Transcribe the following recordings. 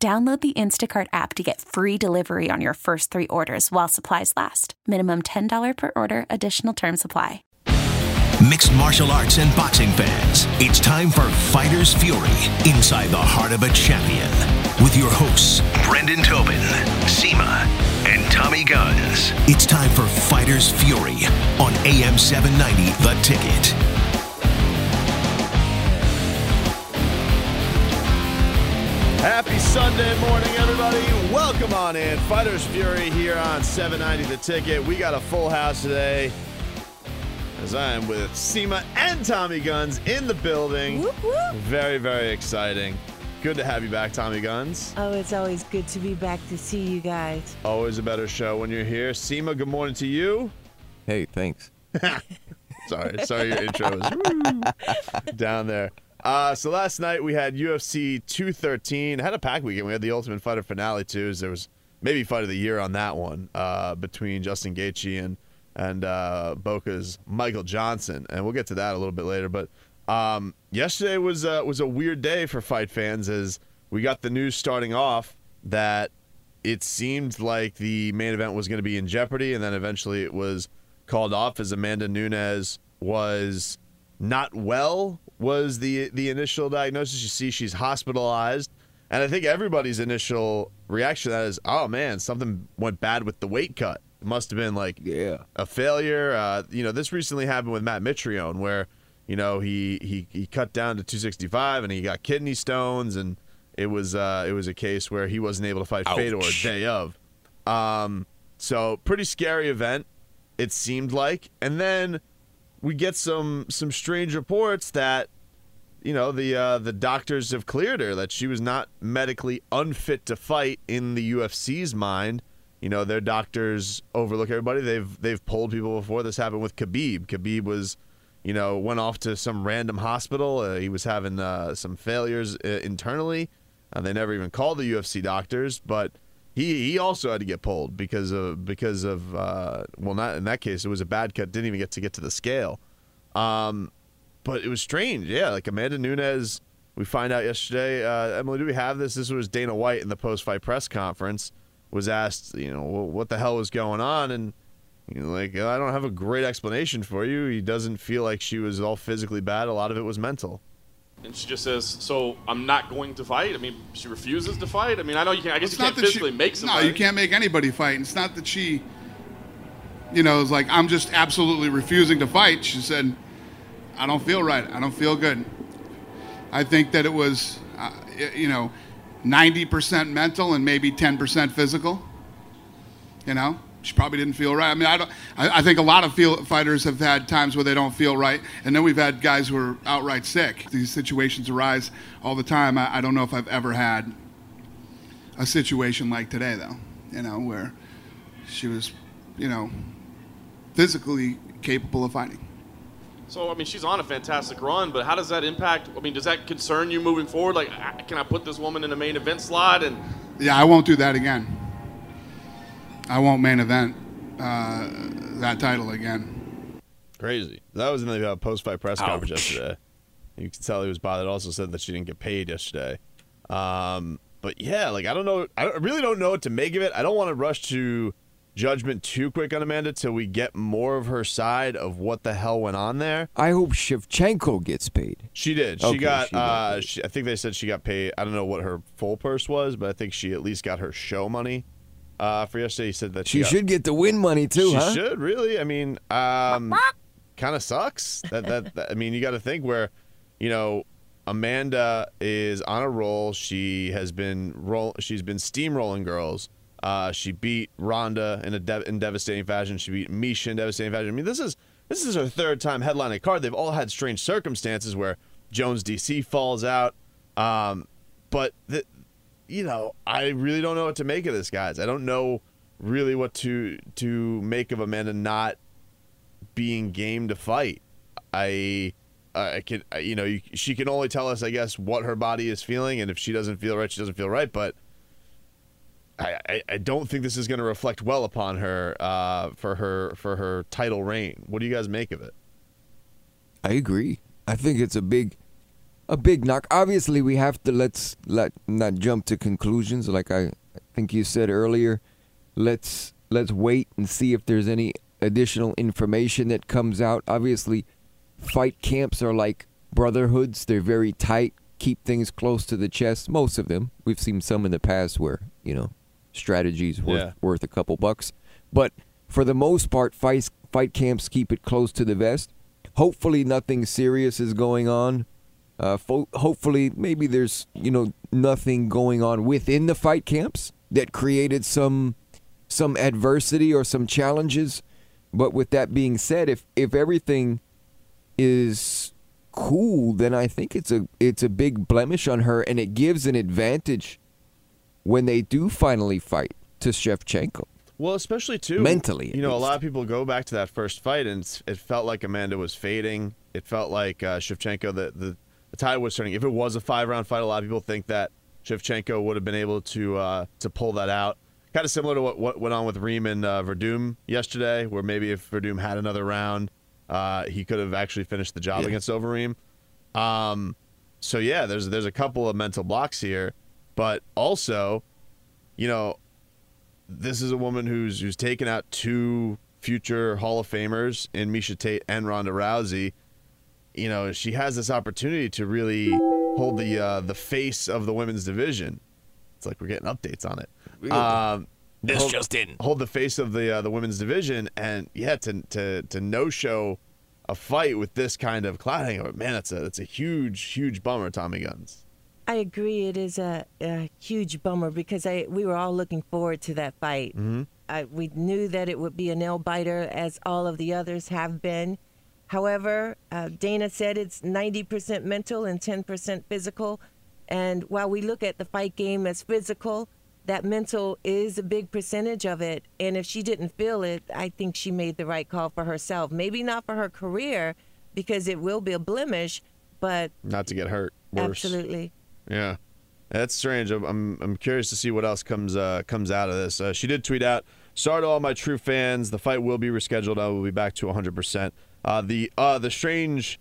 Download the Instacart app to get free delivery on your first three orders while supplies last. Minimum $10 per order, additional term supply. Mixed martial arts and boxing fans, it's time for Fighter's Fury Inside the Heart of a Champion. With your hosts, Brendan Tobin, Seema, and Tommy Guns. It's time for Fighter's Fury on AM 790 The Ticket. Happy Sunday morning, everybody. Welcome on in. Fighters Fury here on 790 The Ticket. We got a full house today as I am with Seema and Tommy Guns in the building. Whoop, whoop. Very, very exciting. Good to have you back, Tommy Guns. Oh, it's always good to be back to see you guys. Always a better show when you're here. Seema, good morning to you. Hey, thanks. Sorry, sorry your intro was down there. Uh, so last night we had UFC 213. Had a pack weekend. We had the Ultimate Fighter finale too. There was maybe fight of the year on that one uh, between Justin Gaethje and and uh, Boca's Michael Johnson, and we'll get to that a little bit later. But um, yesterday was uh, was a weird day for fight fans as we got the news starting off that it seemed like the main event was going to be in jeopardy, and then eventually it was called off as Amanda Nunes was not well. Was the the initial diagnosis? You see, she's hospitalized, and I think everybody's initial reaction to that is, "Oh man, something went bad with the weight cut." It must have been like Yeah. a failure. Uh, you know, this recently happened with Matt Mitrione, where you know he he he cut down to 265 and he got kidney stones, and it was uh, it was a case where he wasn't able to fight Fedor Ouch. day of. Um, so pretty scary event, it seemed like, and then we get some some strange reports that you know the uh, the doctors have cleared her that she was not medically unfit to fight in the UFC's mind. You know their doctors overlook everybody. They've they've pulled people before. This happened with Khabib. Khabib was, you know, went off to some random hospital. Uh, he was having uh, some failures uh, internally. Uh, they never even called the UFC doctors, but he he also had to get pulled because of because of uh, well not in that case it was a bad cut. Didn't even get to get to the scale. Um, but it was strange. Yeah, like Amanda Nunes, we find out yesterday. Uh, Emily, do we have this? This was Dana White in the post-fight press conference. Was asked, you know, what the hell was going on, and you know, like I don't have a great explanation for you. He doesn't feel like she was all physically bad. A lot of it was mental. And she just says, "So I'm not going to fight." I mean, she refuses to fight. I mean, I know you can. I guess It's you not can't that she- physically make No, you can't make anybody fight. And It's not that she, you know, is like I'm just absolutely refusing to fight. She said, "I don't feel right. I don't feel good." I think that it was, uh, you know, 90% mental and maybe 10% physical. You know, she probably didn't feel right. I mean, I don't. I, I think a lot of feel, fighters have had times where they don't feel right, and then we've had guys who are outright sick. These situations arise all the time. I, I don't know if I've ever had a situation like today, though, you know, where she was, you know, physically capable of fighting. So I mean, she's on a fantastic run, but how does that impact? I mean, does that concern you moving forward? Like, can I put this woman in a main event slot? And Yeah, I won't do that again. I won't main event uh, that title again. Crazy. That was in the uh, post-fight press conference yesterday. You can tell he was bothered. Also said that she didn't get paid yesterday. Um, but yeah, like I don't know. I don't- really don't know what to make of it. I don't want to rush to judgment too quick on Amanda till we get more of her side of what the hell went on there. I hope Shevchenko gets paid. She did. She Okay, got. she uh, she, I think they said she got paid. I don't know what her full purse was, but I think she at least got her show money. Uh, for yesterday, he said that she, She got- should get the win money too, she huh? should really. I mean, um, kind of sucks. That, that that I mean, you got to think where, you know, Amanda is on a roll. She has been roll. She's been steamrolling girls. Uh, she beat Ronda in a dev in devastating fashion. She beat Miesha in devastating fashion. I mean, this is this is her third time headlining a card. They've all had strange circumstances where Jones DC falls out. Um, but the, you know, I really don't know what to make of this, guys. I don't know really what to to make of Amanda not being game to fight. I I can you know you, she can only tell us I guess what her body is feeling, and if she doesn't feel right, she doesn't feel right. But I I, I don't think this is going to reflect well upon her uh, for her for her title reign. What do you guys make of it? I agree. I think it's a big, a big knock. Obviously, we have to let's let not jump to conclusions. Like I, I think you said earlier, let's let's wait and see if there's any additional information that comes out. Obviously, fight camps are like brotherhoods. They're very tight, keep things close to the chest. Most of them. We've seen some in the past where you know strategies worth Yeah. worth a couple bucks, but for the most part, fight fight camps keep it close to the vest. Hopefully, nothing serious is going on. Uh, fo- hopefully, maybe there's you know nothing going on within the fight camps that created some some adversity or some challenges. But with that being said, if if everything is cool, then I think it's a it's a big blemish on her, and it gives an advantage when they do finally fight to Shevchenko. Well, especially too Mentally, You know, a lot of people go back to that first fight, and it felt like Amanda was fading. It felt like uh, Shevchenko the, the the tide was turning. If it was a five round fight, a lot of people think that Shevchenko would have been able to uh, to pull that out. Kind of similar to what, what went on with Reem and uh, Werdum yesterday, where maybe if Werdum had another round, uh, he could have actually finished the job Yeah. against Overeem. Um, so yeah, there's there's a couple of mental blocks here, but also, you know, this is a woman who's who's taken out two future Hall of Famers in Miesha Tate and Ronda Rousey. You know, she has this opportunity to really hold the uh, the face of the women's division. It's like we're getting updates on it. Um, This hold- just in. Hold the face of the uh, the women's division, and yeah, to to to no show a fight with this kind of cloud hangover, man, that's a that's a huge huge bummer. Tommy Guns. I agree. It is a, a huge bummer because I we were all looking forward to that fight. Mm-hmm. I, we knew that it would be a nail biter, as all of the others have been. However, uh, Dana said it's 90% mental and 10% physical. And while we look at the fight game as physical, that mental is a big percentage of it. And if she didn't feel it, I think she made the right call for herself. Maybe not for her career, because it will be a blemish, but Not to get hurt. Worse. absolutely. Yeah, that's strange. I'm I'm, I'm curious to see what else comes uh, comes out of this. Uh, she did tweet out, "Sorry to all my true fans. The fight will be rescheduled. I will be back to 100." percent uh, The uh, the strange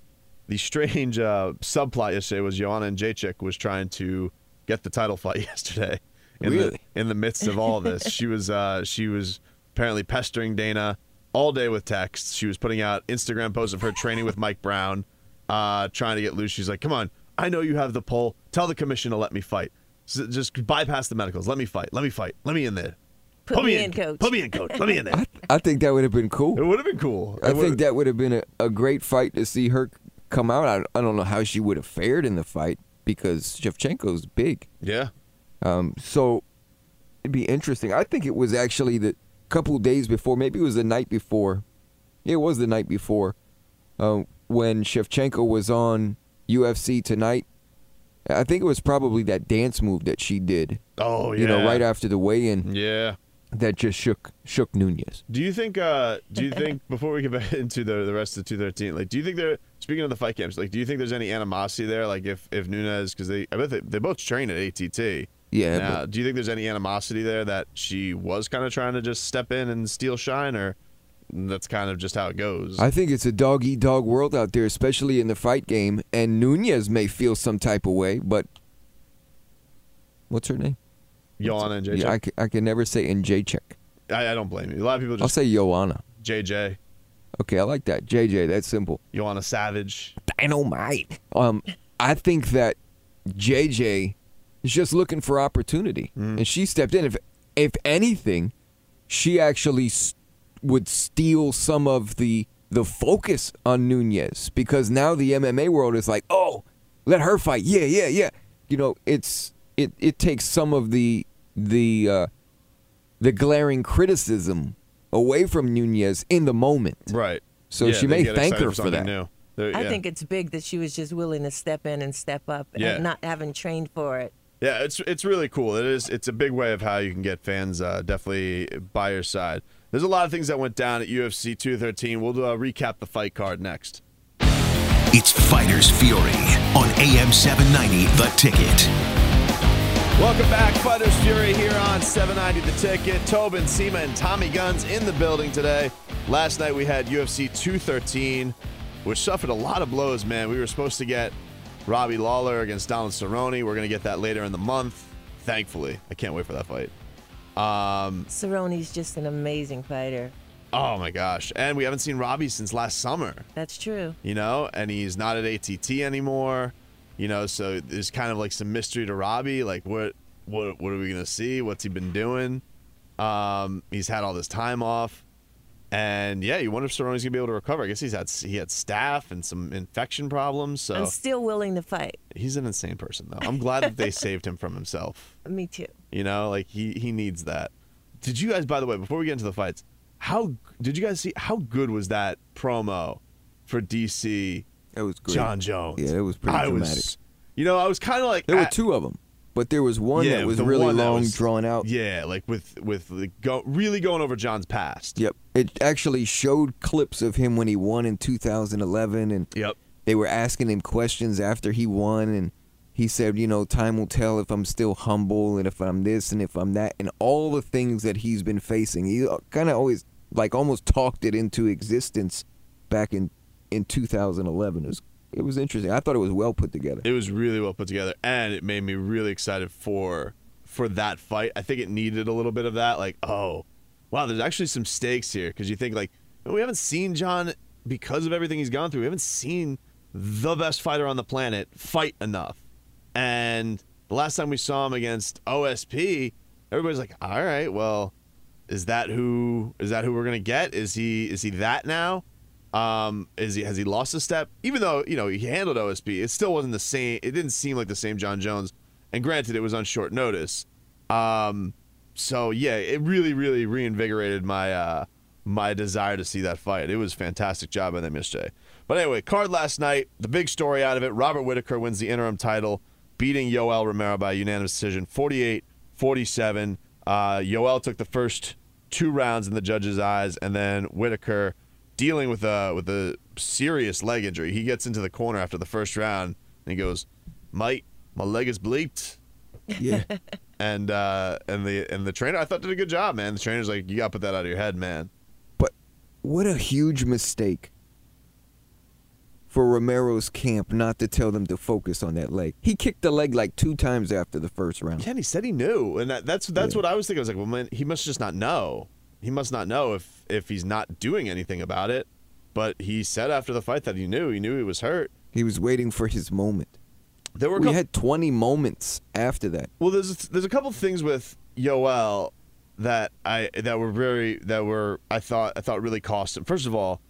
the strange uh, subplot yesterday was Joanna Jędrzejczyk was trying to get the title fight yesterday. In Really? The, in the midst of all this, she was uh, she was apparently pestering Dana all day with texts. She was putting out Instagram posts of her training with Mike Brown, uh, trying to get loose. She's like, "Come on, I know you have the pull. Tell the commission to let me fight. S- Just bypass the medicals. Let me fight. Let me fight. Let me in there. Put me in, coach. Put me in, coach. Let me in there. I think that would have been cool. It would have been cool. I think that would have been a, a great fight to see her come out. I, I don't know how she would have fared in the fight because Shevchenko's big. Yeah. Um, so it'd be interesting. I think it was actually the couple days before, maybe it was the night before. It was the night before uh, when Shevchenko was on UFC tonight. I think it was probably that dance move that she did. Oh yeah. You know, right after the weigh-in Yeah. That just shook shook Nunes. Do you think? uh Do you think before we get back into the the rest of two thirteen, like, do you think there? Speaking of the fight camps, like, do you think there's any animosity there? Like, if if Nunes, because they, I bet they, they both train at ATT. Yeah, Now, but- do you think there's any animosity there that she was kind of trying to just step in and steal shine, or that's kind of just how it goes? I think it's a dog eat dog world out there, especially in the fight game. And Nunes may feel some type of way, but what's her name? Joanna and JJ. Yeah, I, ca- I can never say Jędrzejczyk. I, I don't blame you. A lot of people I'll just say Joanna. JJ, Okay, I like that. JJ, that's simple. Joanna Savage. Dynamite. Um, I think that JJ is just looking for opportunity, Mm-hmm. and she stepped in. If if anything, she actually s- would steal some of the the focus on Nunes because now the MMA world is like, oh, let her fight. Yeah, yeah, yeah. You know, it's it it takes some of the the uh, the glaring criticism away from Nunes in the moment. Right. So Yeah, she may thank her for for that. New. They're- I think it's big that she was just willing to step in and step up Yeah. and not having trained for it. Yeah, it's it's really cool. It is it's a big way of how you can get fans uh, definitely by your side. There's a lot of things that went down at UFC 213. We'll uh, recap the fight card next. It's Fighters Fury on AM 790 The Ticket. Welcome back, Fighters Fury here on 790 The Ticket. Tobin, Seema, and Tommy Guns in the building today. Last night we had UFC 213, which suffered a lot of blows, man. We were supposed to get Robbie Lawler against Donald Cerrone. We're going to get that later in the month, thankfully. I can't wait for that fight. Um, Cerrone's just an amazing fighter. oh my gosh. And we haven't seen Robbie since last summer. That's true. you know, and he's not at ATT anymore, you know, so there's kind of like some mystery to Robbie, like what what what are we gonna see? What's he been doing? Um, he's had all this time off, and yeah, you wonder if Cerrone's gonna be able to recover. I guess he's had he had staph and some infection problems, so I'm still willing to fight. he's an insane person though. I'm glad that they saved him from himself. Me too. You know, like he he needs that. Did you guys, by the way, before we get into the fights, how did you guys see how good was that promo for DC That was great. Jon Jones? Yeah, it was pretty I dramatic. Was, you know, I was kind of like There were two of them, but there was one yeah, that was really long, was- drawn out. Yeah, like with with the go, really going over Jon's past. Yep. It actually showed clips of him when he won in 2011, and Yep. they were asking him questions after he won, and he said, you know, time will tell if I'm still humble and if I'm this and if I'm that, and all the things that he's been facing. He uh, kind of always, like, almost talked it into existence back in in 2011. It was it was interesting. I thought it was well put together. It was really well put together, and it made me really excited for for that fight. I think it needed a little bit of that. Like, oh, wow, there's actually some stakes here because you think like we haven't seen Jon because of everything he's gone through. We haven't seen the best fighter on the planet fight enough, and the last time we saw him against OSP, everybody's like, all right, well, is that who is that who we're gonna get? Is he is he that now? Um, is he has he lost a step? Even though you know he handled OSP, it still wasn't the same. It didn't seem like the same Jon Jones. And granted, it was on short notice. Um, so yeah, it really, really reinvigorated my uh my desire to see that fight. It was fantastic job by yesterday. But anyway, card last night. The big story out of it: Robert Whitaker wins the interim title, beating Yoel Romero by unanimous decision, 48-47. Uh, Yoel took the first two rounds in the judge's eyes, and then Whitaker dealing with a with a serious leg injury. He gets into the corner after the first round and he goes, "Mate, my leg is bleeped." Yeah. And uh, and the and the trainer I thought did a good job, man. The trainer's like, "You got to put that out of your head, man." But what a huge mistake for Romero's camp not to tell them to focus on that leg. He kicked the leg like two times after the first round. Ken, he said he knew, and that, that's that's Yeah. what I was thinking. I was like, "Well, man, he must just not know. He must not know if if he's not doing anything about it." But he said after the fight that he knew. He knew he was hurt. He was waiting for his moment. There were We couple, had 20 moments after that. Well, there's there's a couple things with Yoel that I that were very that were I thought I thought really cost him. First of all,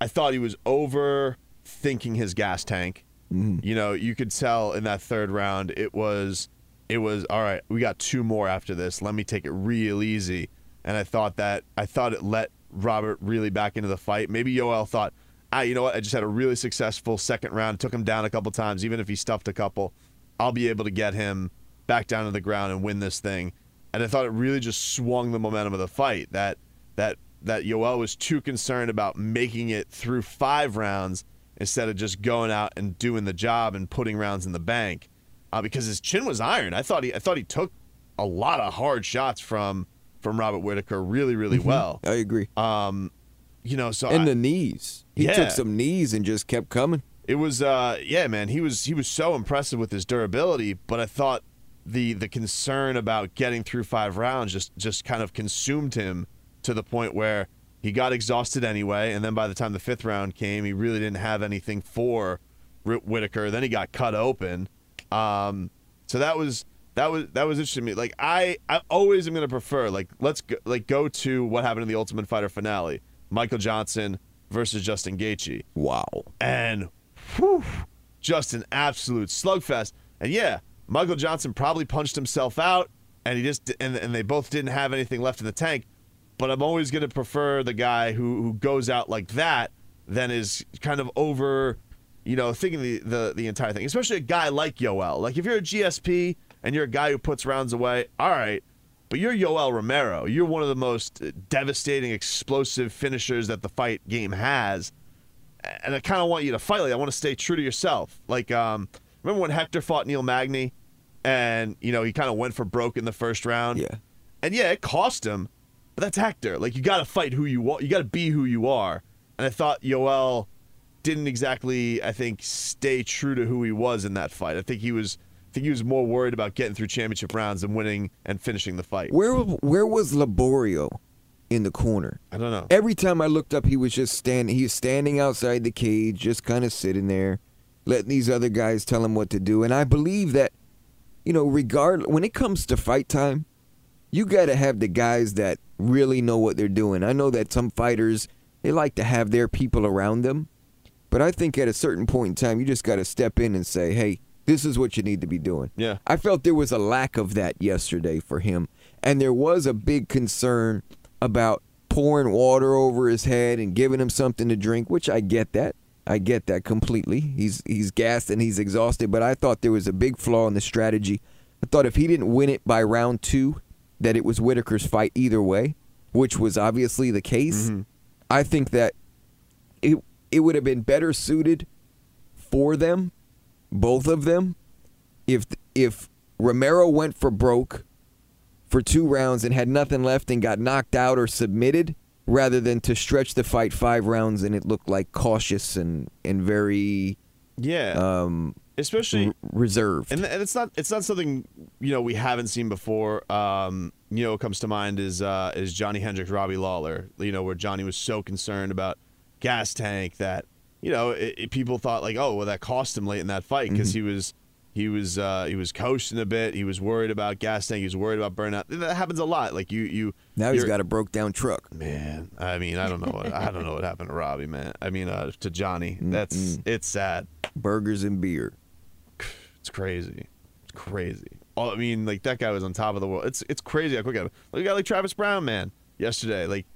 I thought he was overthinking his gas tank. Mm-hmm. You know, you could tell in that third round it was it was all right. We got two more after this. Let me take it real easy. And I thought that I thought it let Robert really back into the fight. Maybe Yoel thought, ah, you know what? I just had a really successful second round. Took him down a couple times. Even if he stuffed a couple, I'll be able to get him back down to the ground and win this thing. And I thought it really just swung the momentum of the fight. That that that Yoel was too concerned about making it through five rounds instead of just going out and doing the job and putting rounds in the bank. Uh, because his chin was iron. I thought he I thought he took a lot of hard shots from from Robert Whitaker really really well. I agree. Um, you know, so and I- the knees. He Yeah. took some knees and just kept coming. it was uh yeah man he was he was so impressive with his durability but i thought the the concern about getting through five rounds just just kind of consumed him to the point where he got exhausted anyway and then by the time the fifth round came he really didn't have anything for Whit- Whitaker then he got cut open um so that was that was that was interesting to me like i i always am going to prefer like let's go, like go to what happened in the ultimate fighter finale michael johnson versus justin Gaethje Wow. and whew, just an absolute slugfest. And yeah, Michael Johnson probably punched himself out, and he just and and they both didn't have anything left in the tank. But I'm always going to prefer the guy who who goes out like that than is kind of over, you know, thinking the the the entire thing. Especially a guy like Yoel. Like if you're a GSP and you're a guy who puts rounds away, all right. But you're Yoel Romero. You're one of the most devastating, explosive finishers that the fight game has. And I kind of want you to fight like I want to stay true to yourself. Like, um, remember when Hector fought Neil Magny, and you know he kind of went for broke in the first round. Yeah. And yeah, it cost him, but that's Hector. Like you got to fight who you are. You got to be who you are. And I thought Yoel didn't exactly, I think, stay true to who he was in that fight. I think he was, think he was more worried about getting through championship rounds and winning and finishing the fight. Where where was Liborio in the corner? I don't know. Every time I looked up, he was just standing. He was standing outside the cage, just kind of sitting there, letting these other guys tell him what to do. And I believe that, you know, regard when it comes to fight time, you got to have the guys that really know what they're doing. I know that some fighters they like to have their people around them, but I think at a certain point in time, you just got to step in and say, "Hey, this is what you need to be doing." Yeah. I felt there was a lack of that yesterday for him, and there was a big concern about pouring water over his head and giving him something to drink, which I get that. I get that completely. He's he's gassed and he's exhausted, but I thought there was a big flaw in the strategy. I thought if he didn't win it by round 2, that it was Whitaker's fight either way, which was obviously the case. Mm-hmm. I think that it it would have been better suited for them, both of them, if if Romero went for broke for two rounds and had nothing left and got knocked out or submitted, rather than to stretch the fight five rounds and it looked like cautious and and very Yeah. um, Especially r- reserved. and, and it's not it's not something you know we haven't seen before. Um, you know, what comes to mind is uh, is Johny Hendricks, Robbie Lawler. You know, where Johny was so concerned about gas tank that you know it, it- people thought like, oh, well, that cost him late in that fight because Mm-hmm. he was he was uh, he was coasting a bit. He was worried about gas tank. He was worried about burnout. That happens a lot. Like you you now he's got a broke down truck. Man, I mean, I don't know what I don't know what happened to Robbie, man. I mean, uh, to Johny, that's it's sad. Burgers and beer. It's crazy. It's crazy. Oh, I mean, like that guy was on top of the world. It's it's crazy how quick. I, like a guy like Travis Browne, man. Yesterday, like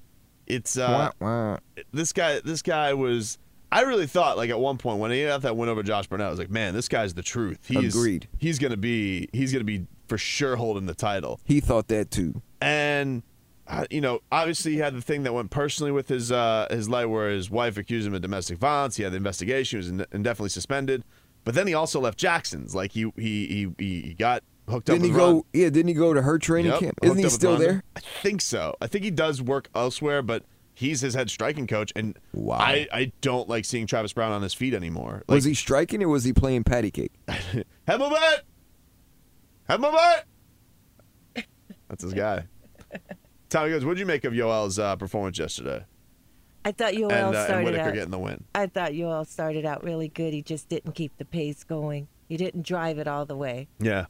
it's uh, Wah, wah. this guy. This guy was. I really thought like at one point when he had that win over Josh Barnett, I was like, man, this guy's the truth. He's, Agreed. He's gonna be. He's gonna be for sure holding the title. He thought that too. and uh, you know, obviously he had the thing that went personally with his uh, his life, where his wife accused him of domestic violence. He had the investigation; he was ind- indefinitely suspended. But then he also left Jackson's. Like he he he, he got hooked up. Didn't he with go? Yeah, didn't he go to her training Yep, camp? Isn't he still there? I think so. I think he does work elsewhere, but he's his head striking coach. And Wow. I, I don't like seeing Travis Browne on his feet anymore. Like, was he striking or was he playing patty cake? Have my butt. Have my butt. That's his guy. Tommy goes. What'd you make of Yoel's uh, performance yesterday? I thought Yoel and, uh, and started Whitaker out. getting the win. I thought Yoel started out really good. He just didn't keep the pace going. He didn't drive it all the way. Yeah,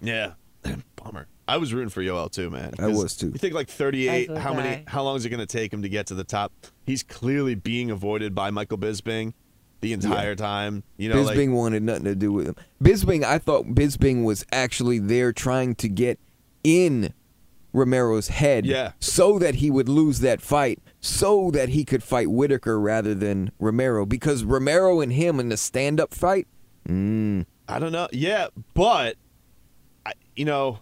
yeah. Bummer. I was rooting for Yoel too, man. I was too. You think like 38? How many? I. How long is it going to take him to get to the top? He's clearly being avoided by Michael Bisping the entire time. You know, Bisping like wanted nothing to do with him. Bisping, I thought Bisping was actually there trying to get in Romero's head Yeah. so that he would lose that fight, so that he could fight Whitaker rather than Romero. Because Romero and him in the stand up fight, mm, I don't know. Yeah, but I, you know,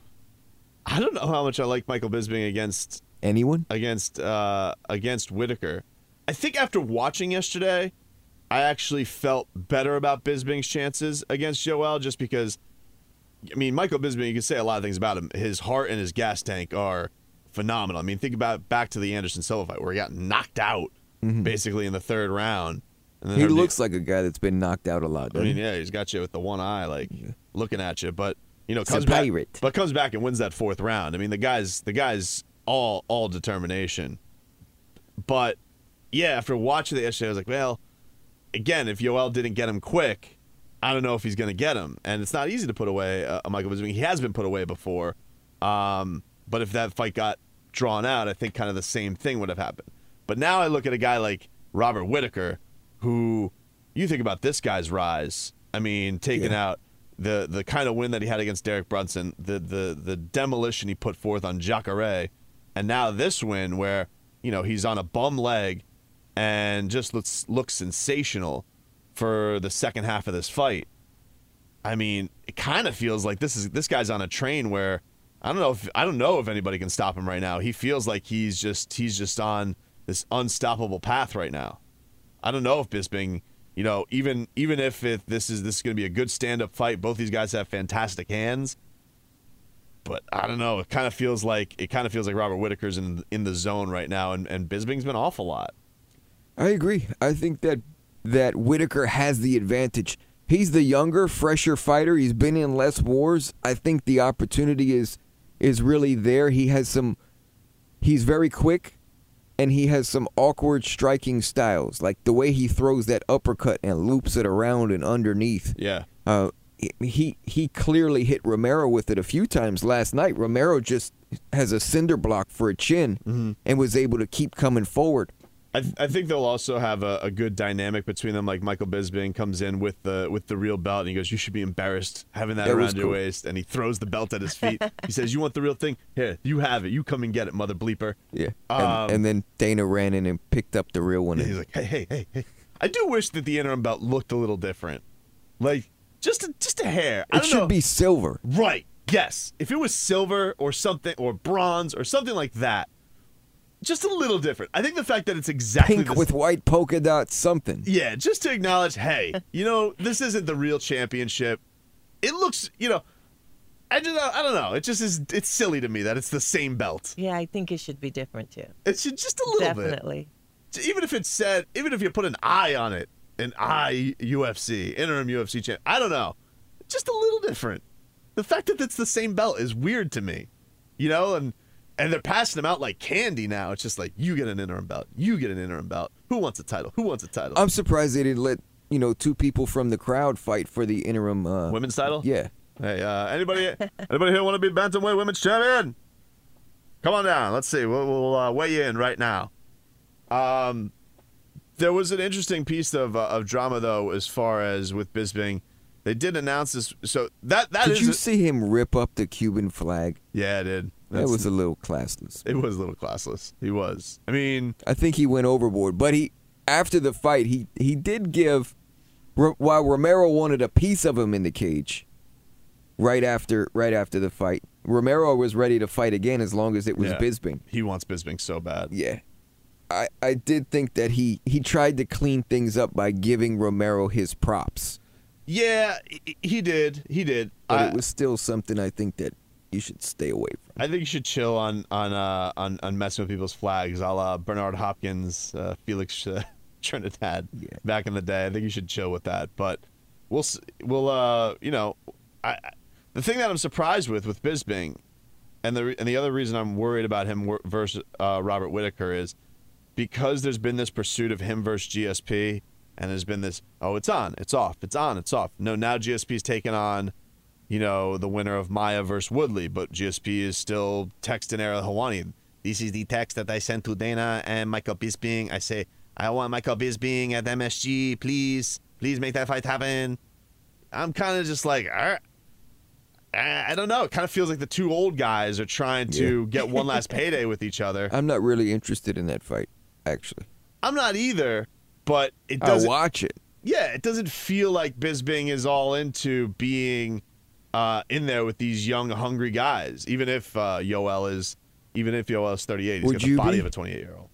I don't know how much I like Michael Bisping against anyone? against uh, against Whitaker. I think after watching yesterday, I actually felt better about Bisping's chances against Yoel, just because. I mean, Michael Bisping, you can say a lot of things about him. His heart and his gas tank are phenomenal. I mean, think about back to the Anderson Silva fight where he got knocked out basically in the third round. And then He looks like a guy that's been knocked out a lot. I mean, he? yeah, he's got you with the one eye, like looking at you. But you know, comes back, pirate. but comes back and wins that fourth round. I mean, the guy's the guy's all all determination. But yeah, after watching the yesterday, I was like, well, again, if Yoel didn't get him quick, I don't know if he's going to get him. And it's not easy to put away a, a Michael Bisping. He has been put away before. Um, but if that fight got drawn out, I think kind of the same thing would have happened. But now I look at a guy like Robert Whitaker, who you think about this guy's rise. I mean, taking Yeah. out the the kind of win that he had against Derek Brunson, the the the demolition he put forth on Jacare, and now this win where you know he's on a bum leg and just looks looks sensational for the second half of this fight. I mean, it kind of feels like this is this guy's on a train where I don't know if I don't know if anybody can stop him right now. He feels like he's just he's just on this unstoppable path right now. I don't know if Bisping, you know, even even if it, this is this is going to be a good stand up fight. Both these guys have fantastic hands, but I don't know. It kind of feels like it kind of feels like Robert Whitaker's in in the zone right now, and and Bisping's been off a lot. I agree. I think that that Whitaker has the advantage. He's the younger, fresher fighter. He's been in less wars. I think the opportunity is is really there. He has some. He's very quick, and he has some awkward striking styles, like the way he throws that uppercut and loops it around and underneath. Yeah. Uh, he he clearly hit Romero with it a few times last night. Romero just has a cinder block for a chin and was able to keep coming forward. I, th- I think they'll also have a, a good dynamic between them. Like Michael Bisping comes in with the with the real belt, and he goes, "You should be embarrassed having that That around your cool. waist." And he throws the belt at his feet. he says, "You want the real thing? Here, you have it. You come and get it, mother bleeper." Yeah, and, Um, and then Dana ran in and picked up the real one. And he's like, "Hey, hey, hey, hey." I do wish that the interim belt looked a little different, like just a, just a hair. I it should know. be silver. Right. Yes. If it was silver or something or bronze or something like that, just a little different. I think the fact that it's exactly Pink the with white polka dots, something. Yeah, just to acknowledge, hey, you know, this isn't the real championship. It looks, you know, I just, I don't know. It just is. It's silly to me that it's the same belt. Yeah, I think it should be different too. It should just a little bit. Definitely. bit. Even if it said, even if you put an I on it, an I UFC interim UFC champ. I don't know. Just a little different. The fact that it's the same belt is weird to me. You know, and and they're passing them out like candy now. It's just like you get an interim belt, you get an interim belt. Who wants a title? Who wants a title? I'm surprised they didn't let you know two people from the crowd fight for the interim uh, Women's title? Yeah, Hey, uh, anybody, anybody here want to be bantamweight women's champion? Come on down. Let's see. We'll, we'll uh, weigh you in right now. Um, there was an interesting piece of uh, of drama though, as far as with Bisping. They did announce this. So that that did you a- see him rip up the Cuban flag? yeah, it did. That's- was a little classless. it was a little classless. He was. I mean, I think he went overboard. But he, after the fight, he he did give, while Romero wanted a piece of him in the cage. Right after right after the fight, Romero was ready to fight again as long as it was yeah, Bisping. He wants Bisping so bad. Yeah, I I did think that he he tried to clean things up by giving Romero his props, Yeah, he- did. He did. but I- it was still something I think that you should stay away from. I think you should chill on on uh, on on messing with people's flags, a la Bernard Hopkins, uh, Felix uh, Trinidad Yeah. back in the day. I think you should chill with that. But we'll we'll uh you know, I, the thing that I'm surprised with with Bisping, and the and the other reason I'm worried about him versus uh, Robert Whitaker is because there's been this pursuit of him versus GSP, and there's been this oh it's on, it's off, it's on, it's off. No, now GSP's taken on you know, the winner of Maia versus Woodley, but GSP is still texting Ariel Helwani. This is the text that I sent to Dana and Michael Bisping. I say, I want Michael Bisping at MSG, please. Please make that fight happen. I'm kind of just like, all right. I I don't know. It kind of feels like the two old guys are trying to get one last payday with each other. I'm not really interested in that fight, actually. I'm not either, but it doesn't. watch it. yeah, it doesn't feel like Bisping is all into being uh, in there with these young, hungry guys. Even if uh, Yoel is, even if Yoel is 38, he's Would got the body be? of a 28 year old.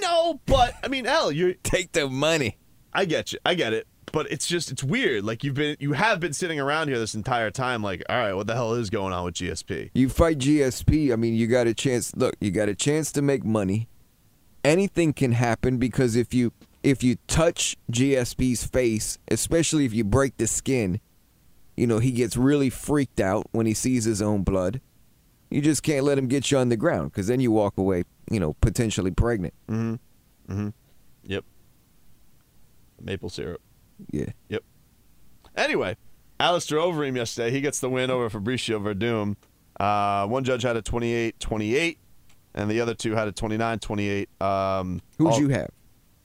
No, but I mean, hell, you. Take the money. I get you. I get it. But it's just it's weird. Like you've been, you have been sitting around here this entire time. Like, all right, what the hell is going on with GSP? You fight GSP, I mean, you got a chance. Look, you got a chance to make money. Anything can happen because if you if you touch GSP's face, especially if you break the skin, you know, he gets really freaked out when he sees his own blood. You just can't let him get you on the ground because then you walk away, you know, potentially pregnant. Mm hmm. Mm hmm. Yep. Maple syrup. Yeah. Yep. Anyway, Alistair Overeem yesterday, he gets the win over Fabricio Werdum. Uh, one judge had a 28-28, and the other two had a 29-28. Um, Who'd all- you have?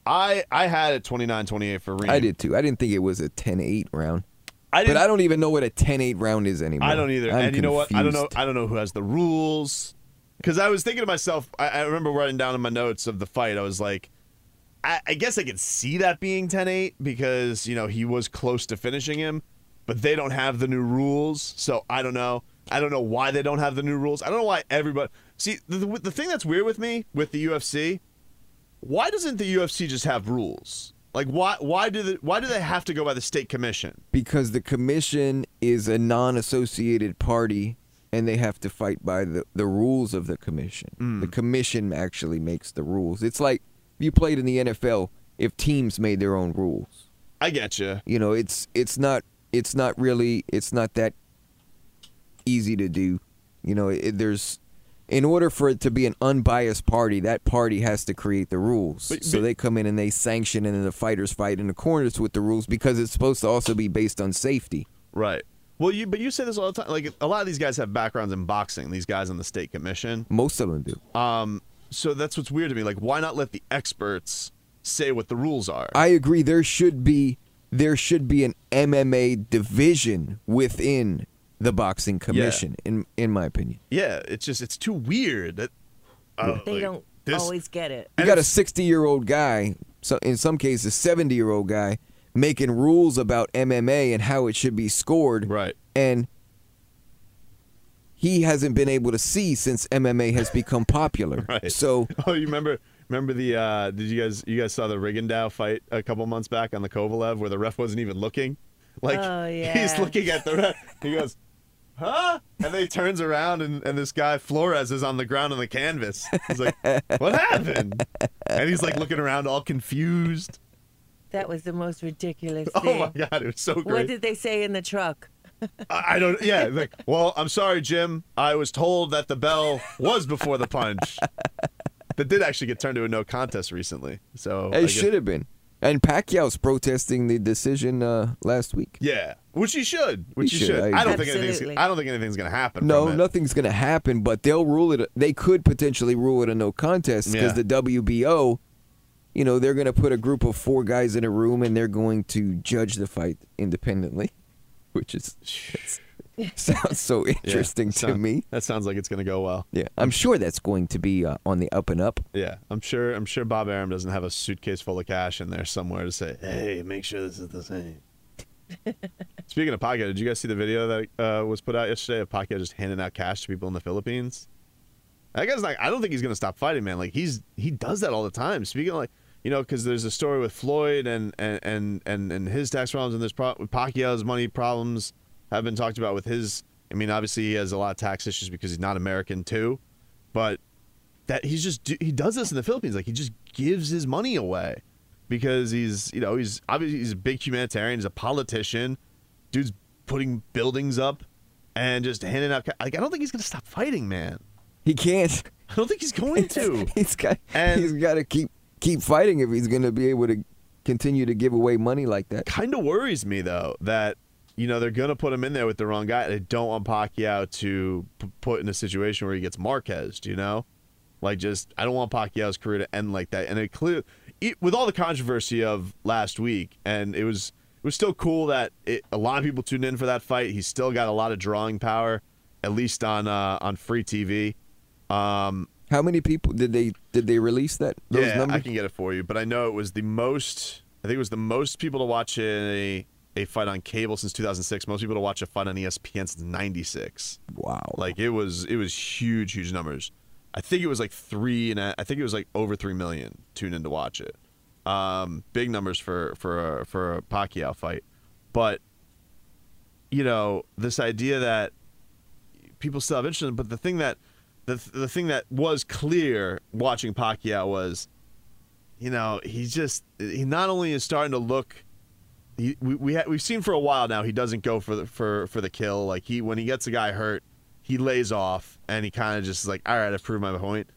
I I had a 29-28 for Reem. I did too. I didn't think it was a 10-8 round. I But I don't even know what a 10-8 round is anymore. I don't either. I'm and you know what? I don't know. I don't know who has the rules. Because I was thinking to myself, I, I remember writing down in my notes of the fight. I was like, I, I guess I could see that being 10-8 because you know he was close to finishing him. but they don't have the new rules. So I don't know. I don't know why they don't have the new rules. I don't know why everybody. See, the, the, the thing that's weird with me with the UFC, why doesn't the UFC just have rules? Like why why do the, why do they have to go by the state commission? because the commission is a non-associated party and they have to fight by the, the rules of the commission Mm. the commission actually makes the rules it's like you played in the nfl if teams made their own rules I get you. you know it's it's not it's not really it's not that easy to do you know it, there's in order for it to be an unbiased party that party has to create the rules But- so but- they come in and they sanction and then the fighters fight in accordance with the rules because it's supposed to also be based on safety Right. Well, you but you say this all the time. Like a lot of these guys have backgrounds in boxing. These guys on the state commission. most of them do Um, so that's what's weird to me. Like, why not let the experts say what the rules are? I agree. There should be there should be an MMA division within the boxing commission, in in my opinion. yeah, it's just it's too weird that uh, They like, don't this- always get it. You And got a sixty year old guy, so in some cases seventy year old guy, making rules about MMA and how it should be scored, Right. and he hasn't been able to see since MMA has become popular. Right. So Oh, you remember? Remember the? uh Did you guys? You guys saw the Rigondeaux fight a couple months back on the Kovalev, where the ref wasn't even looking. Like Oh, he's looking at the ref. He goes, "Huh?" And then he turns around, and, and this guy Flores is on the ground on the canvas. He's like, "What happened?" And he's like looking around, all confused. That was the most ridiculous Oh my god, it was so great. What did they say in the truck? I I don't. Yeah, like, well, I'm sorry, Jim. I was told that the bell was before the punch. That did actually get turned to a no contest recently. So it guess- should have been. And Pacquiao's protesting the decision uh, last week. Yeah, which he should. Which He he, should, should. I I, don't agree. think anything's. I don't think anything's gonna happen. No, from it. nothing's going to happen, but they'll rule it. They could potentially rule it a no contest because Yeah. the WBO, you know, they're going to put a group of four guys in a room and they're going to judge the fight independently, which is sounds so Yeah, interesting to sound- me. That sounds like it's gonna go well. Yeah, I'm sure that's going to be uh, on the up and up. Yeah, I'm sure. I'm sure Bob Arum doesn't have a suitcase full of cash in there somewhere to say, "Hey, make sure this is the same." Speaking of Pacquiao, did you guys see the video that uh, was put out yesterday of Pacquiao just handing out cash to people in the Philippines? That guy's like, I don't think he's gonna stop fighting, man. Like he's he does that all the time. Speaking of like, you know, because there's a story with Floyd and and and and, and his tax problems, and there's pro- Pacquiao's money problems have been talked about with his. I mean, obviously he has a lot of tax issues because he's not American too, but that he's just he does this in the Philippines. Like he just gives his money away because he's you know he's obviously he's a big humanitarian. He's a politician. Dude's putting buildings up and just handing out. Like I don't think he's gonna stop fighting, man. He can't. I don't think he's going to. he's got. And- he's got to keep keep fighting if he's going to be able to continue to give away money like that. kind of worries me though that you know they're gonna put him in there with the wrong guy. They don't want Pacquiao to p- put in a situation where he gets Marquez. You know? Like just I don't want Pacquiao's career to end like that. And it clear it, with all the controversy of last week, and it was it was still cool that it, a lot of people tuned in for that fight. He's still got a lot of drawing power, at least on uh, on free TV. Um, How many people did they did they release that those yeah, numbers? I can get it for you, but I know it was the most. I think it was the most people to watch a a fight on cable since 2006. Most people to watch a fight on ESPN since '96. wow. Like it was, it was huge, huge numbers. I think it was like three, and I think it was like over three million tuned in to watch it. Um, big numbers for for for a Pacquiao fight, but you know this idea that people still have interest in. But the thing that the the thing that was clear watching Pacquiao was, you know, he's just he not only is starting to look. He, we we ha- we've seen for a while now he doesn't go for the for for the kill like he when he gets a guy hurt he lays off and he kind of just is like all right I've proved my point.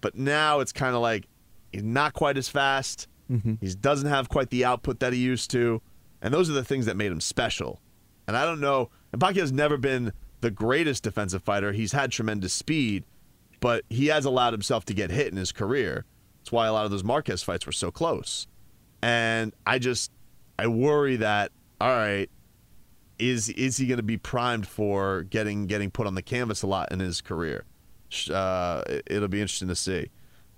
But now it's kind of like he's not quite as fast. Mm-hmm. He doesn't have quite the output that he used to. And those are the things that made him special. And I don't know and Pacquiao's never been the greatest defensive fighter. He's had tremendous speed but he has allowed himself to get hit in his career. That's why a lot of those Marquez fights were so close. And I just I worry that all right is is he going to be primed for getting getting put on the canvas a lot in his career? Uh, it- it'll be interesting to see.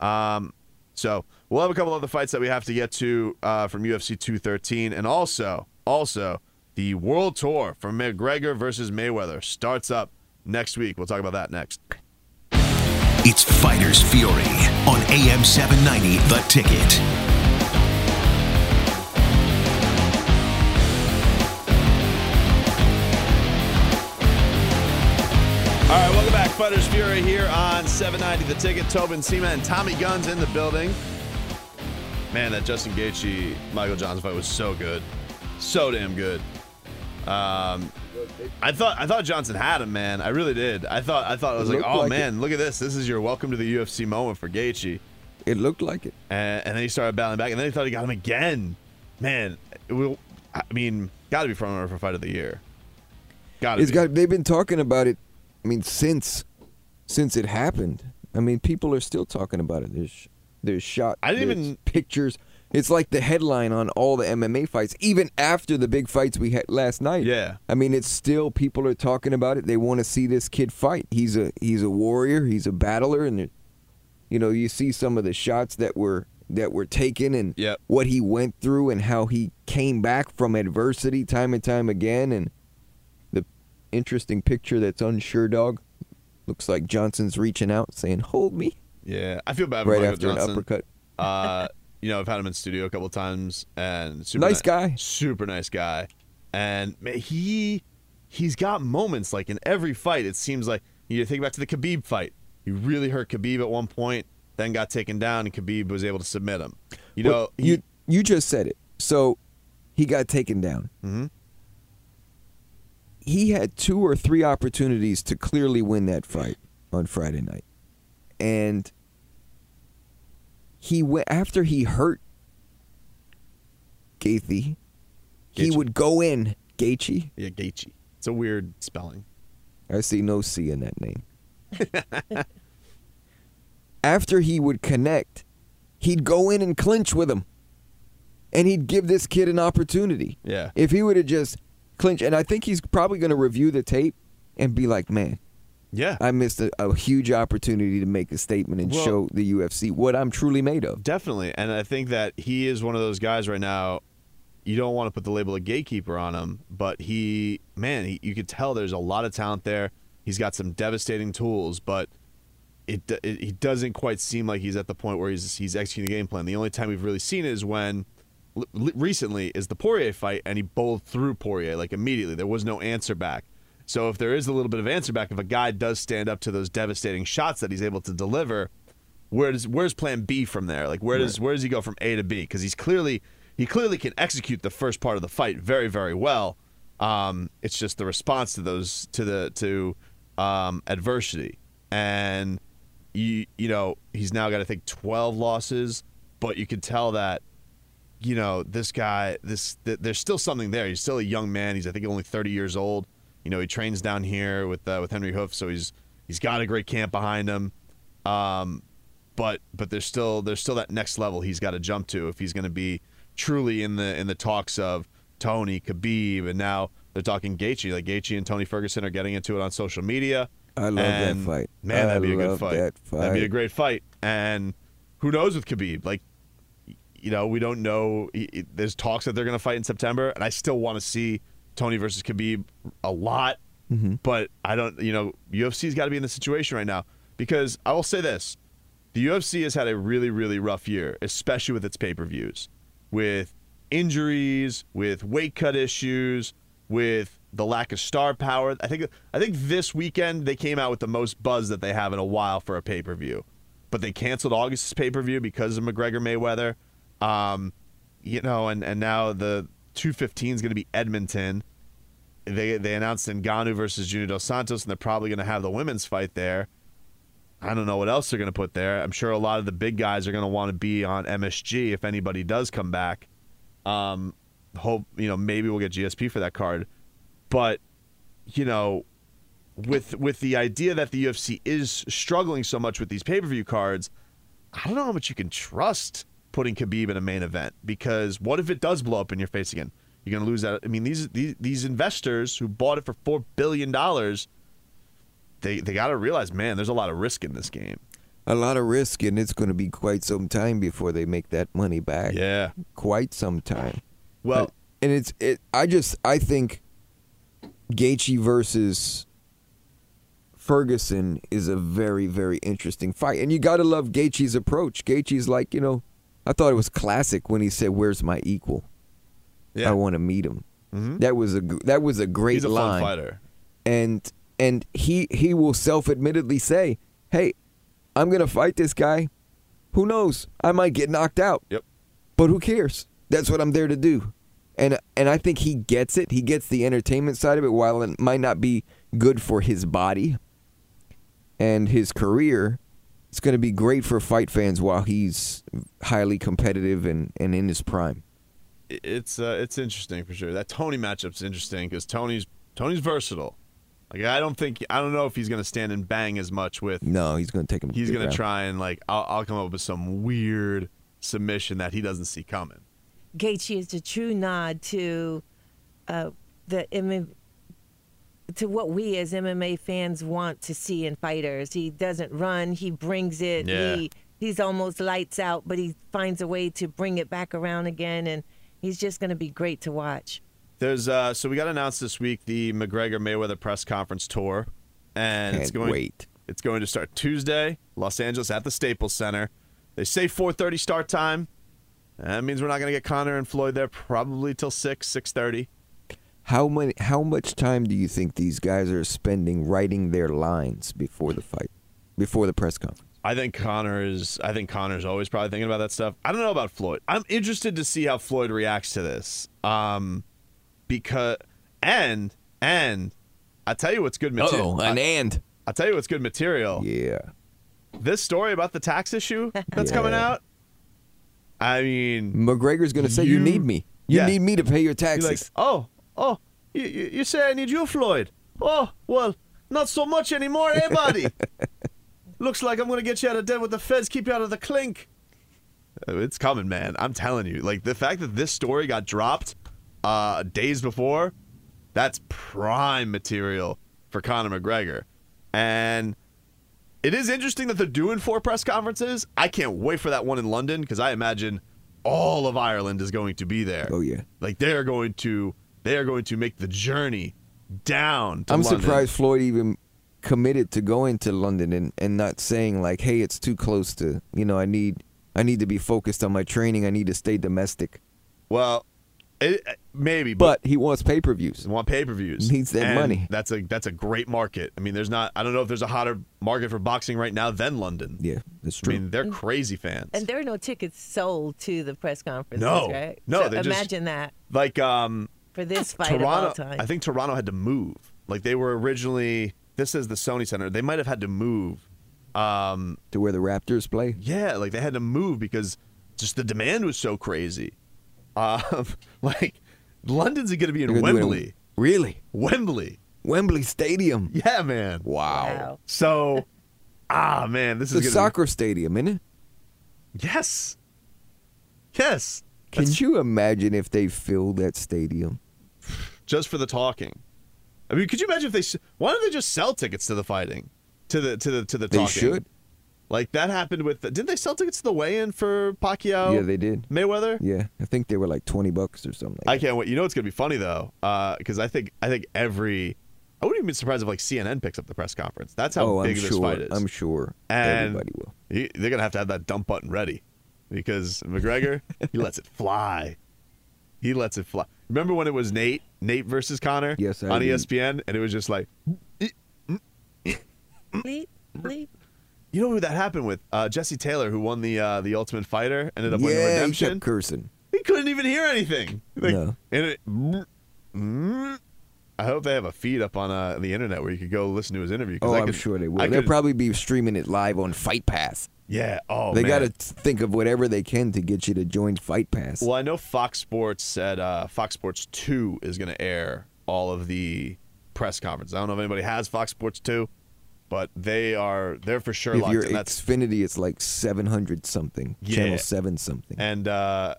Um, so we'll have a couple other fights that we have to get to uh, from UFC 213, and also also The World Tour for McGregor versus Mayweather starts up next week. We'll talk about that next. It's Fighters Fury on AM 790 The Ticket. All right, welcome back. Fighters Fury here on 790 The Ticket. Tobin Seema and Tommy Guns in the building. Man, that Justin Gaethje Michael Johnson fight was so good, so damn good. Um, I thought I thought Johnson had him, man. I really did. I thought I thought I was It like, oh like man, look at this. This is your welcome to the UFC moment for Gaethje. It looked like it. And, and then he started battling back, and then he thought he got him again. Man, it will. I mean, got to be front runner for fight of the year. Got to It's be. got. They've been talking about it. I mean, since since it happened. I mean, people are still talking about it. There's there's shot. I didn't even- pictures. It's like the headline on all the MMA fights, even after the big fights we had last night. Yeah. I mean, it's still people are talking about it. They want to see this kid fight. He's a he's a warrior. He's a battler, and you know you see some of the shots that were that were taken and Yep. what he went through and how he came back from adversity time and time again. And interesting picture that's unsure Dog looks like Johnson's reaching out saying, "Hold me," Yeah, I feel bad for right Michael after Johnson. an uppercut. Uh, you know, I've had him in studio a couple of times, and super Nice ni- guy. super nice guy, and man, he he's got moments like in every fight. It seems like you think back to the Khabib fight. He really hurt Khabib at one point, then got taken down, and Khabib was able to submit him. You know, Well, he- you you just said it. So he got taken down. Mhm. He had two or three opportunities to clearly win that fight on Friday night, and he went after he hurt Gaethje. He would go in Gaethje. yeah, Gaethje. It's a weird spelling. I see no C in that name. After he would connect, he'd go in and clinch with him. And he'd give this kid an opportunity. Yeah. If he would have just clinched, and I think he's probably going to review the tape and be like, man, Yeah, I missed a, a huge opportunity to make a statement and Well- show the UFC what I'm truly made of. Definitely. And I think that he is one of those guys right now. You don't want to put the label of gatekeeper on him, but he, man, he, you could tell there's a lot of talent there. He's got some devastating tools, but it, it he doesn't quite seem like he's at the point where he's he's executing the game plan. The only time we've really seen it is when l- recently is the Poirier fight, and he bowled through Poirier like immediately. There was no answer back. So if there is a little bit of answer back, if a guy does stand up to those devastating shots that he's able to deliver, where does where's plan B from there? Like where does where does he go from A to B? Because he's clearly he clearly can execute the first part of the fight very very well. Um, it's just the response to those to the to um, adversity, and you you know he's now got I think twelve losses, but you can tell that you know this guy this th- there's still something there. He's still a young man. He's I think only 30 years old. You know he trains down here with uh, with Henri Hooft, so he's he's got a great camp behind him. Um, but but there's still there's still that next level he's got to jump to if he's going to be truly in the in the talks of Tony Khabib and now they're talking Gaethje like Gaethje and Tony Ferguson are getting into it on social media. I love that fight. Man, I that'd be a good fight. that That'd be a great fight. And who knows with Khabib? Like, you know, we don't know. He- he- There's talks that they're going to fight in September, and I still want to see Tony versus Khabib a lot. Mm-hmm. But I don't. You know, UFC's got to be in the situation right now because I will say this: the UFC has had a really, really rough year, especially with its pay-per-views, with injuries, with weight cut issues, with the lack of star power. I think I think this weekend they came out with the most buzz that they have in a while for a pay-per-view. But they canceled August's pay-per-view because of McGregor Mayweather. Um, you know, and and now the 215 is going to be Edmonton. They they announced Ngannou versus Junior Dos Santos, and they're probably going to have the women's fight there. I don't know what else they're going to put there. I'm sure a lot of the big guys are going to want to be on MSG if anybody does come back. Um, hope you know maybe we'll get GSP for that card, but you know, with with the idea that the UFC is struggling so much with these pay per view cards, I don't know how much you can trust putting Khabib in a main event because what if it does blow up in your face again? You're going to lose that. I mean, these these these investors who bought it for four billion dollars, they they got to realize, man, there's a lot of risk in this game. A lot of risk, and it's going to be quite some time before they make that money back. Yeah. Quite some time. Well, and it's it. I just I think Gaethje versus Ferguson is a very very interesting fight, and you got to love Gaethje's approach. Gaethje's like you know, I thought it was classic when he said, "Where's my equal? I want to meet him." Mm-hmm. That was a that was a great He's a line, fun fighter. and and he he will self admittedly say, "Hey, I'm gonna fight this guy. Who knows? I might get knocked out." Yep. But who cares? That's what I'm there to do. And and I think he gets it. He gets the entertainment side of it while it might not be good for his body and his career. It's going to be great for fight fans while he's highly competitive and, and in his prime. It's uh, it's interesting for sure. That Tony matchup's interesting because Tony's Tony's versatile. Like I don't think I don't know if he's gonna stand and bang as much with. No, he's going to take him. He's gonna try and like I'll, I'll come up with some weird submission that he doesn't see coming. Gaethje is a true nod to uh, the MMA, to what we as MMA fans want to see in fighters. He doesn't run; he brings it. Yeah. He he's almost lights out, but he finds a way to bring it back around again, and he's just going to be great to watch. There's uh so we got announced this week the McGregor Mayweather press conference tour, and it's Can't going wait. it's going to start Tuesday, Los Angeles at the Staples Center. They say 4:30 start time. That means we're not gonna get Conor and Floyd there probably till six six thirty. How many? How much time do you think these guys are spending writing their lines before the fight, before the press conference? I think Conor is. I think Conor's always probably thinking about that stuff. I don't know about Floyd. I'm interested to see how Floyd reacts to this. Um, because and and I tell you what's good material. Oh, an and. I tell you what's good material. Yeah. This story about the tax issue that's coming out. I mean, McGregor's going to say, you, You- need me. You Yeah. need me to pay your taxes." like, oh, oh, you, you, you say I need you, Floyd? Oh, well, not so much anymore, eh, buddy? Looks like I'm gonna get you out of debt with the feds. Keep you out of the clink. Uh, It's coming, man. I'm telling you. Like the fact that this story got dropped uh, days before, that's prime material for Conor McGregor. And it is interesting that they're doing four press conferences. I can't wait for that one in London because I imagine all of Ireland is going to be there. Oh, yeah. Like they are going to they are going to make the journey down to I'm London. surprised Floyd even committed to going to London and, and not saying like, "Hey, it's too close to you know I need I need to be focused on my training. I need to stay domestic." Well, it, maybe, but, But he wants pay per views. want pay per views. Needs that money. That's a that's a great market. I mean, there's not. I don't know if there's a hotter market for boxing right now than London. Yeah, that's I mean, they're crazy fans. And there are no tickets sold to the press conferences, No. right? No, So they just- imagine that like um, for this fight of all Toronto. time. I think Toronto had to move. Like they were originally. This is the Sony Center. They might have had to move. Um, to where the Raptors play. yeah, like they had to move because just the demand was so crazy. Um, like London's going to be in They're gonna do it in- Wembley. Really? Wembley. Wembley Stadium. Yeah, man. Wow. Wow. So, ah, man, this It's a is gonna soccer stadium, isn't it? Yes, yes. Can That's you imagine if they filled that stadium? Just for the talking? I mean, could you imagine if they? Why don't they just sell tickets to the fighting, to the to the to the talking. They talking? should. Like that happened with. The, Didn't they sell tickets to the weigh-in for Pacquiao? Yeah, they did. Mayweather. Yeah, I think they were like twenty bucks or something. I can't wait. You know what's gonna be funny though, uh, because I think I think every. I wouldn't even be surprised if like CNN picks up the press conference. That's how oh, big I'm this sure. fight is. I'm sure And everybody will. he- they're gonna have to have that dump button ready because McGregor he lets it fly. He lets it fly. Remember when it was Nate Nate versus Conor Yes, I on do. ESPN, and it was just like, Bleep, bleep. you know who that happened with? Uh, Jesse Taylor, who won the uh, the Ultimate Fighter, ended up winning Yeah, he Redemption. kept cursing. He couldn't even hear anything. Like, No. And it, I hope they have a feed up on uh, the internet where you could go listen to his interview. Oh, I I'm sure they will. I They'll could- probably be streaming it live on Fight Pass. Yeah. Oh, they man. got to think of whatever they can to get you to join Fight Pass. Well, I know Fox Sports said uh, Fox Sports 2 is going to air all of the press conferences. I don't know if anybody has Fox Sports 2, but they are they're for sure if locked you're in. That's Xfinity, it's like 700 something. Yeah. Channel 7 something. and uh,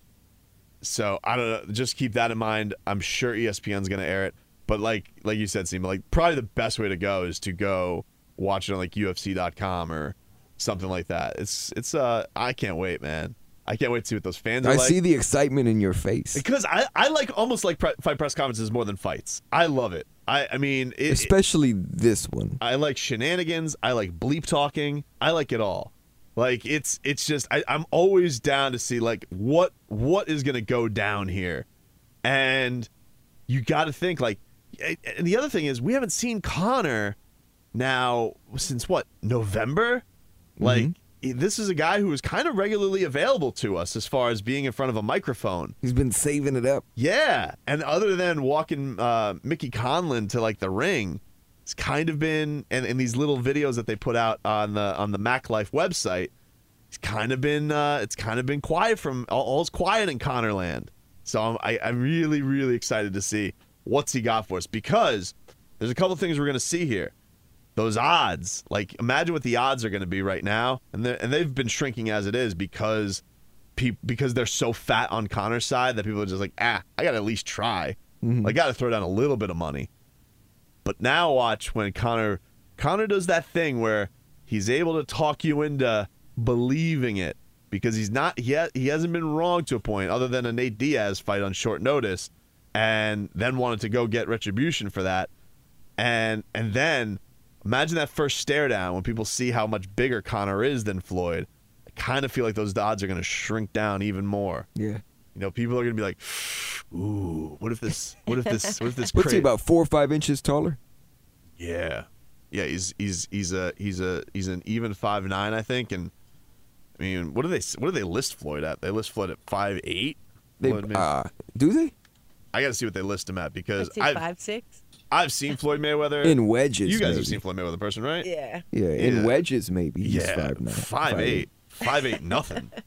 so I don't know. Just keep that in mind. I'm sure ESPN's going to air it, but like like you said, Seema, like probably the best way to go is to go watch it on like UFC.com or something like that. It's it's uh I can't wait, man. I can't wait to see what those fans are I like. see the excitement in your face, because I, I like almost like pre- fight press conferences more than fights. I love it. I I mean, it, especially this one. I like shenanigans. I like bleep talking. I like it all. Like it's it's just I, I'm always down to see like what what is gonna go down here, and you got to think like, and the other thing is we haven't seen Conor now since what November, like. This is a guy who is kind of regularly available to us as far as being in front of a microphone. He's been saving it up. Yeah, and other than walking uh, Mickey Conlan to like the ring, it's kind of been and in these little videos that they put out on the on the Mac Life website. It's kind of been uh, it's kind of been quiet from all, all's quiet in Connorland. So I'm I, I'm really really excited to see what's he got for us because there's a couple things we're gonna see here. Those odds, like imagine what the odds are going to be right now, and and they've been shrinking as it is because pe- because they're so fat on Conor's side that people are just like, ah, I got to at least try. I got to throw down a little bit of money. But now watch when Conor Conor does that thing where he's able to talk you into believing it because he's not he, ha- he hasn't been wrong to a point other than a Nate Diaz fight on short notice and then wanted to go get retribution for that and and then imagine that first stare down when people see how much bigger Conor is than Floyd I kind of feel like those odds are going to shrink down even more Yeah. you know people are going to be like ooh what if this what if this what if this What's he about four or five inches taller? yeah, yeah. He's he's he's a he's a he's an even five nine, I think. And I mean, what do they what do they list Floyd at? They list Floyd at five eight. They, uh, do they I got to see what they list him at because I'd say I've five six. I've seen Floyd Mayweather in wedges? You guys maybe. have seen Floyd Mayweather in person, right? Yeah. Yeah, in Yeah. wedges maybe. He's yeah, five nine, five eight, five eight, nothing.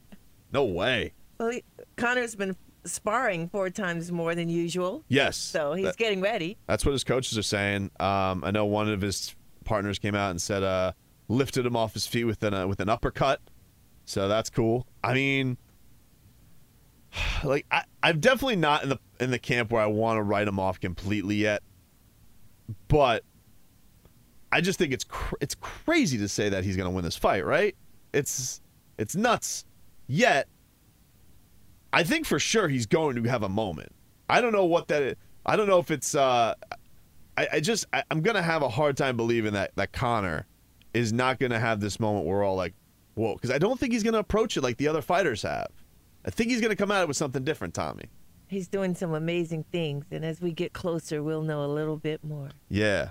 No way. Well, he, Conor's been sparring four times more than usual, Yes. so he's That- getting ready. That's what his coaches are saying. Um, I know one of his partners came out and said, uh, lifted him off his feet with an uh, with an uppercut. So that's cool. I mean, like I, I'm definitely not in the in the camp where I want to write him off completely yet, but I just think it's cr- it's crazy to say that he's going to win this fight. Right? It's it's nuts. Yet, I think for sure he's going to have a moment. I don't know what that is. I don't know if it's. Uh, I, I just I, I'm gonna have a hard time believing that that Conor is not gonna have this moment where we're all like, whoa, because I don't think he's gonna approach it like the other fighters have. I think he's gonna come out with something different, Tommy. He's doing some amazing things, and as we get closer, we'll know a little bit more, Yeah,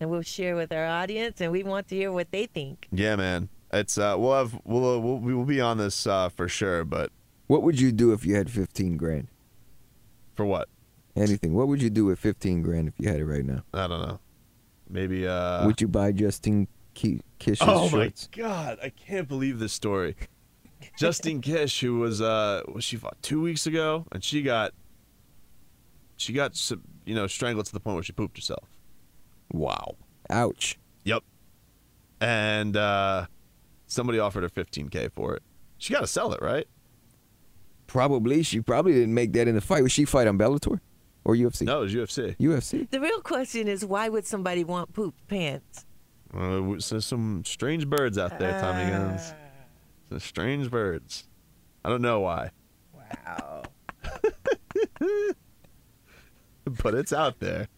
and we'll share with our audience, and we want to hear what they think. yeah, man. It's uh, we'll have we'll uh, we'll, we'll be on this uh, for sure, but What would you do if you had fifteen grand? for what? Anything. What would you do with fifteen grand if you had it right now? I don't know. Maybe. uh would you buy Justin Ki- Kish's Oh shorts? my god, I can't believe this story. Justine Kish, who was uh was she fought two weeks ago, and she got she got you know strangled to the point where she pooped herself. Wow. Ouch. Yep. And uh somebody offered her 15k for it. She got to sell it, right? Probably. She probably didn't make that in the fight. Was she fight on Bellator or UFC? No, it was UFC. UFC. The real question is, why would somebody want pooped pants? Uh, there's some strange birds out there, Tommy Guns. Some strange birds. I don't know why, Wow. but it's out there.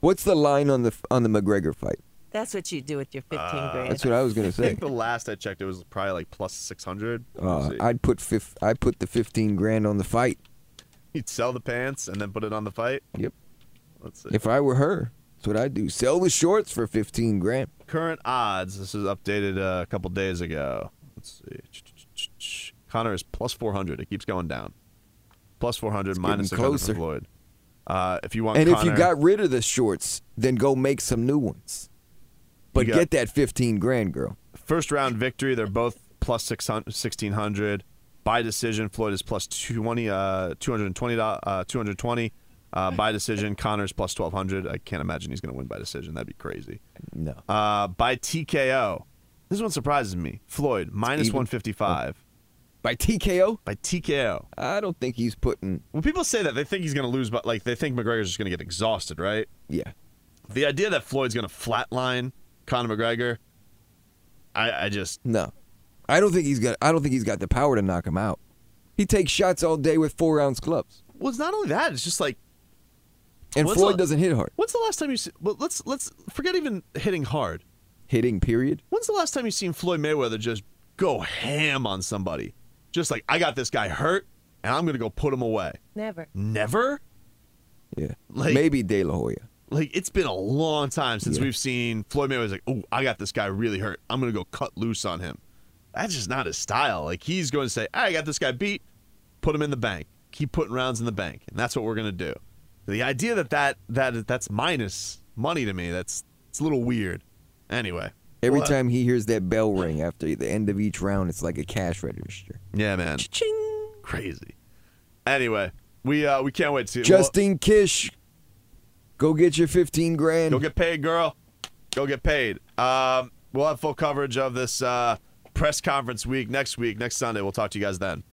What's the line on the on the McGregor fight? That's what you do with your 15 Uh, grand. That's what I was gonna I say. think the last I checked, it was probably like plus 600. Uh, I'd put fif- I put the fifteen grand on the fight. You'd sell the pants and then put it on the fight. Yep. Let's see. If I were her, that's what I'd do. Sell the shorts for fifteen grand. Current odds. This is updated uh, a couple days ago. Let's see. Conor is plus 400. It keeps going down. Plus 400 It's minus closer. Floyd. Uh, if you want And if you got rid of the shorts, then go make some new ones. But get that fifteen grand, girl. first round victory, they're both plus 600, 1600. By decision, Floyd is plus 20, uh, 220. Uh, 220. Uh, by decision, Conor's plus 1200. I can't imagine he's going to win by decision. That'd be crazy. No. Uh, by TKO, this one surprises me. Floyd 155. By TKO? By TKO. I don't think he's putting. When people say that, they think he's going to lose, but like they think McGregor's just going to get exhausted, right? Yeah. The idea that Floyd's going to flatline Conor McGregor, I, I just No. I don't think he's got. I don't think he's got the power to knock him out. He takes shots all day with four ounce clubs, Well, it's not only that. It's just like and What's Floyd the- doesn't hit hard. when's the last time you? See, well, let's let's forget even hitting hard. Hitting period. When's the last time you seen Floyd Mayweather just go ham on somebody? Just like I got this guy hurt, and I'm gonna go put him away. Never. Never. Yeah, Like- maybe De La Hoya. Like it's been a long time since Yeah. we've seen Floyd Mayweather's like, oh, I got this guy really hurt. I'm gonna go cut loose on him. That's just not his style. Like he's going to say, I got this guy beat, put him in the bank, keep putting rounds in the bank, and that's what we're gonna do. The idea that that that that's minus money to me, that's it's a little weird. Anyway, Every Well, time he hears that bell ring after the end of each round, it's like a cash register. yeah, man, Ching! crazy. Anyway, we uh we can't wait to Justin Kish, go get your fifteen grand. Go get paid, girl. Go get paid. Um, we'll have full coverage of this uh, press conference week next week, next Sunday. We'll talk to you guys then.